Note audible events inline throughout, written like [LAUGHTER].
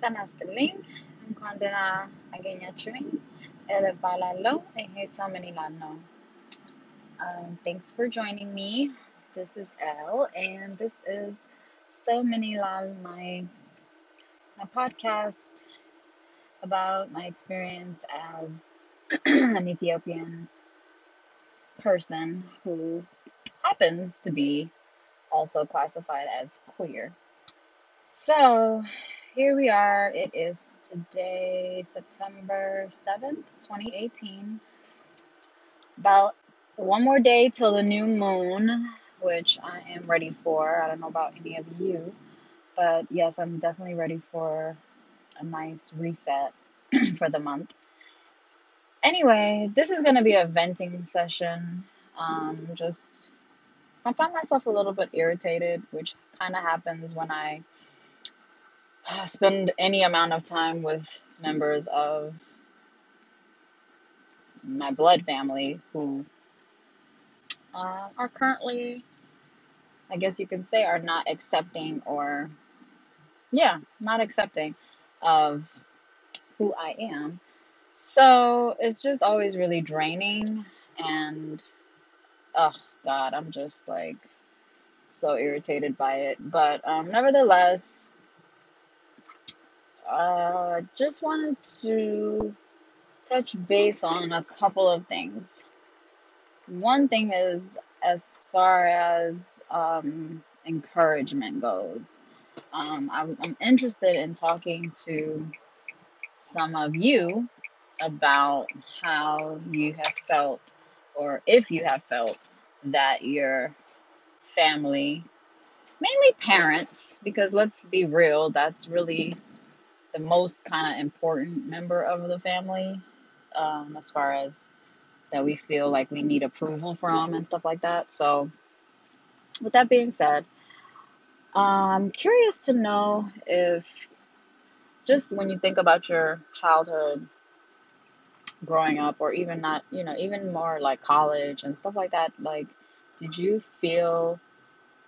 ጤና ይስጥልኝ እንኳን ደህና አገኛችሁኝ ኤል እባላለሁ ይሄ ሰው ምን ይላል ነው um, thanks for joining me this is Elle and this is so many lal my my podcast about my experience as an Ethiopian person who happens to be also classified as queer so here we are. It is today, September 7th, 2018. About one more day till the new moon, which I am ready for. I don't know about any of you, but yes, I'm definitely ready for a nice reset [CLEARS THROAT] for the month. Anyway, this is going to be a venting session. Um, just, I find myself a little bit irritated, which kind of happens when I [SIGHS] spend any amount of time with members of my blood family who uh, are currently, I guess you could say, are not accepting or, yeah, not accepting of who I am. So it's just always really draining and, oh God, I'm just like so irritated by it. But um, nevertheless, uh, just wanted to touch base on a couple of things. One thing is as far as um, encouragement goes. Um, I'm, I'm interested in talking to some of you about how you have felt, or if you have felt, that your family, mainly parents, because let's be real, that's really the most kind of important member of the family um, as far as that we feel like we need approval from and stuff like that. So, with that being said, I'm curious to know if just when you think about your childhood growing up, or even not, you know, even more like college and stuff like that, like, did you feel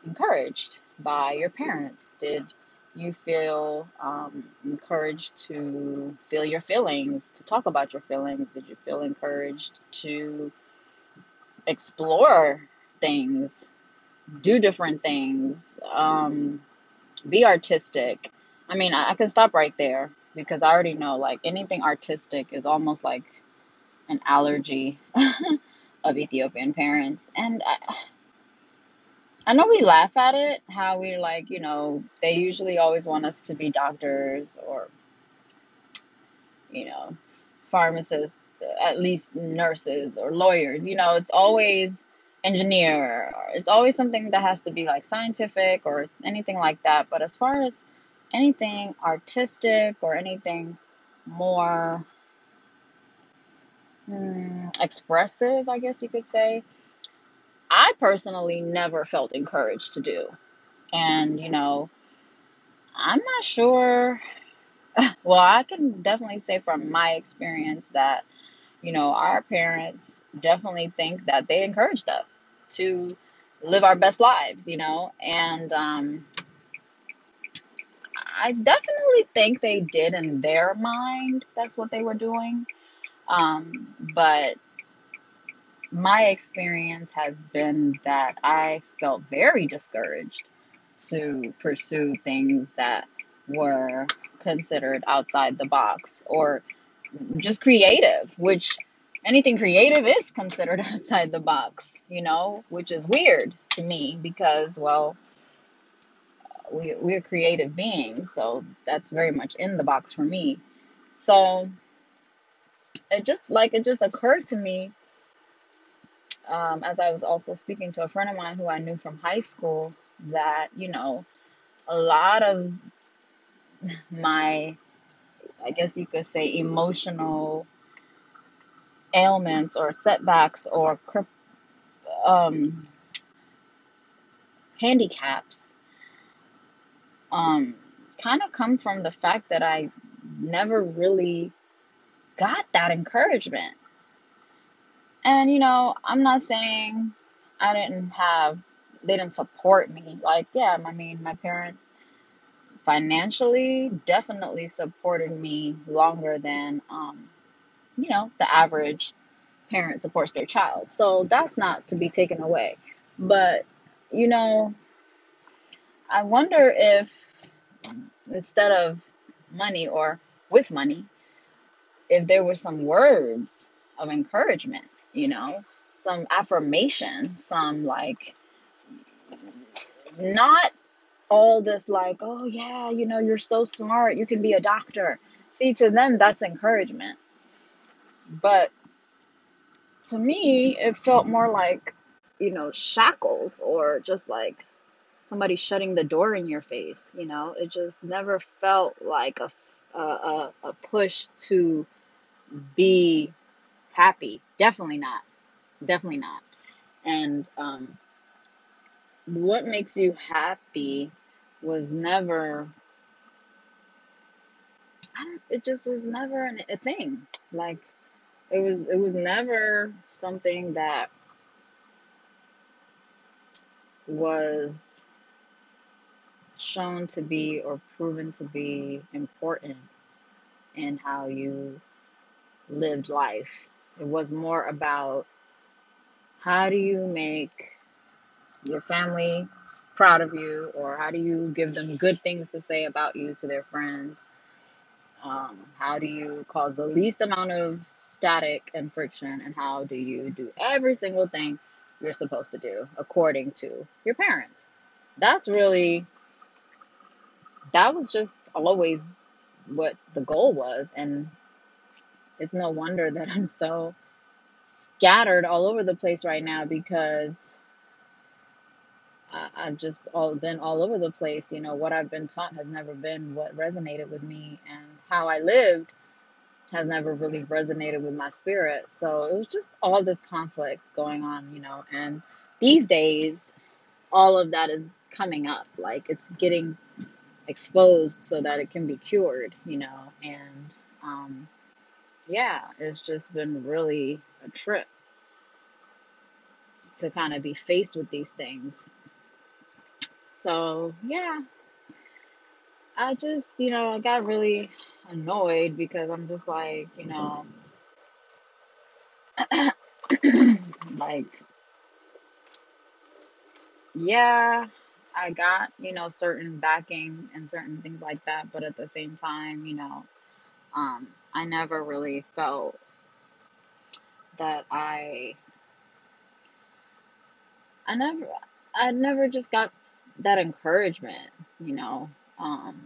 encouraged by your parents? Did you feel um, encouraged to feel your feelings, to talk about your feelings? Did you feel encouraged to explore things, do different things, um, be artistic? I mean, I, I can stop right there because I already know like anything artistic is almost like an allergy [LAUGHS] of Ethiopian parents. And I, I know we laugh at it, how we like, you know, they usually always want us to be doctors or, you know, pharmacists, at least nurses or lawyers. You know, it's always engineer. Or it's always something that has to be like scientific or anything like that. But as far as anything artistic or anything more mm, expressive, I guess you could say, I personally never felt encouraged to do. And, you know, I'm not sure. [LAUGHS] Well, I can definitely say from my experience that, you know, our parents definitely think that they encouraged us to live our best lives, you know, and um, I definitely think they did in their mind. That's what they were doing. Um, but my experience has been that I felt very discouraged to pursue things that were considered outside the box or just creative, which anything creative is considered [LAUGHS] outside the box, you know, which is weird to me because, well, we, we're creative beings, so that's very much in the box for me. So it just like it just occurred to me um, as I was also speaking to a friend of mine who I knew from high school that you know a lot of [LAUGHS] my I guess you could say emotional ailments or setbacks or um, handicaps um, kind of come from the fact that I never really got that encouragement. And you know, I'm not saying I didn't have they didn't support me. Like, yeah, I mean, my parents financially definitely supported me longer than um, you know the average parent supports their child so that's not to be taken away but you know i wonder if instead of money or with money if there were some words of encouragement you know some affirmation some like not all this like oh yeah you know you're so smart you can be a doctor. See to them that's encouragement. But to me it felt more like you know shackles or just like somebody shutting the door in your face you know? It just never felt like a a, a, push to be happy definitely not definitely not and um what makes you happy was never I don't, it just was never an, a thing. Like it was it was never something that was shown to be or proven to be important in how you lived life. It was more about how do you make your family proud of you or how do you give them good things to say about you to their friends Um, how do you cause the least amount of static and friction? And how do you do every single thing you're supposed to do according to your parents? That's really, that was just always what the goal was. And it's no wonder that I'm so scattered all over the place right now because I, I've just all been all over the place. You know, what I've been taught has never been what resonated with me, and how I lived has never really resonated with my spirit. So it was just all this conflict going on, you know. And these days, all of that is coming up. Like it's getting exposed so that it can be cured, you know. And um, yeah, it's just been really a trip to kind of be faced with these things. So yeah, I just, you know, I got really annoyed because I'm just like, you know, [COUGHS] like yeah, I got, you know, certain backing and certain things like that, but at the same time, you know, um, I never really felt that I, I never, I never just got that encouragement, you know, um,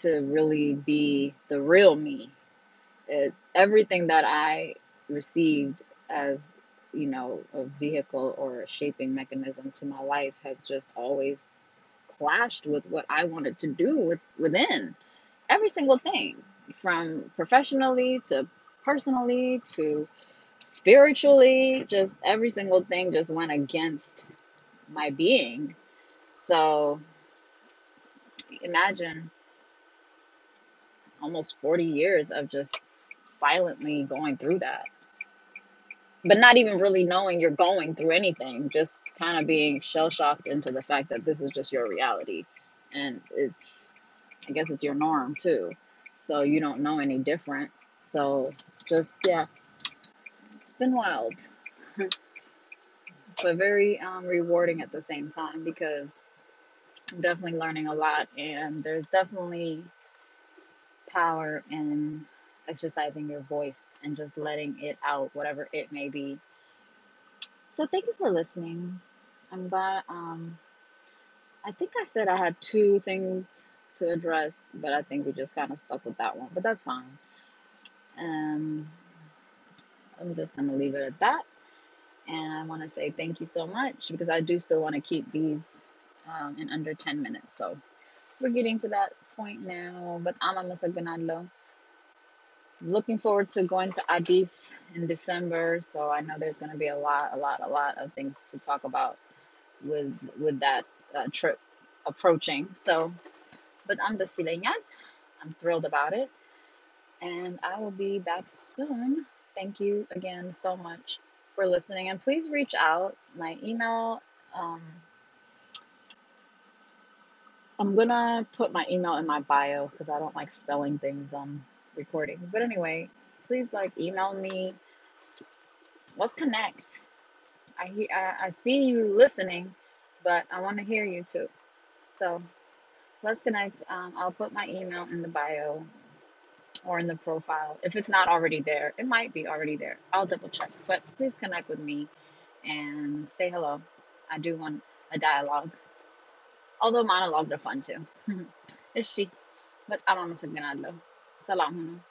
to really be the real me. It, everything that I received as, you know, a vehicle or a shaping mechanism to my life has just always clashed with what I wanted to do with within every single thing from professionally to personally to spiritually just every single thing just went against my being. So imagine almost 40 years of just silently going through that. But not even really knowing you're going through anything just kind of being shell shocked into the fact that this is just your reality. And it's i guess it's your norm too so you don't know any different so it's just yeah it's been wild [LAUGHS] but very um, rewarding at the same time because I'm definitely learning a lot, and there's definitely power in exercising your voice and just letting it out, whatever it may be. So thank you for listening. I'm glad. Um, I think I said I had two things to address, but I think we just kind of stuck with that one. But that's fine. Um, I'm just gonna leave it at that. And I want to say thank you so much because I do still want to keep these um, in under 10 minutes. So we're getting to that point now. But I'm Ganadlo. Looking forward to going to Addis in December. So I know there's going to be a lot, a lot, a lot of things to talk about with with that uh, trip approaching. So, but I'm the Silenyan. I'm thrilled about it. And I will be back soon. Thank you again so much for listening. And please reach out. My email um, I'm gonna put my email in my bio because I don't like spelling things on recordings. But anyway, please like email me. Let's connect. I hear, I, I see you listening, but I want to hear you too. So let's connect. Um, I'll put my email in the bio or in the profile. If it's not already there, it might be already there. I'll double check. But please connect with me and say hello. I do want a dialogue. Although monologues are fun too. [LAUGHS] Is she? But I don't know. Salam.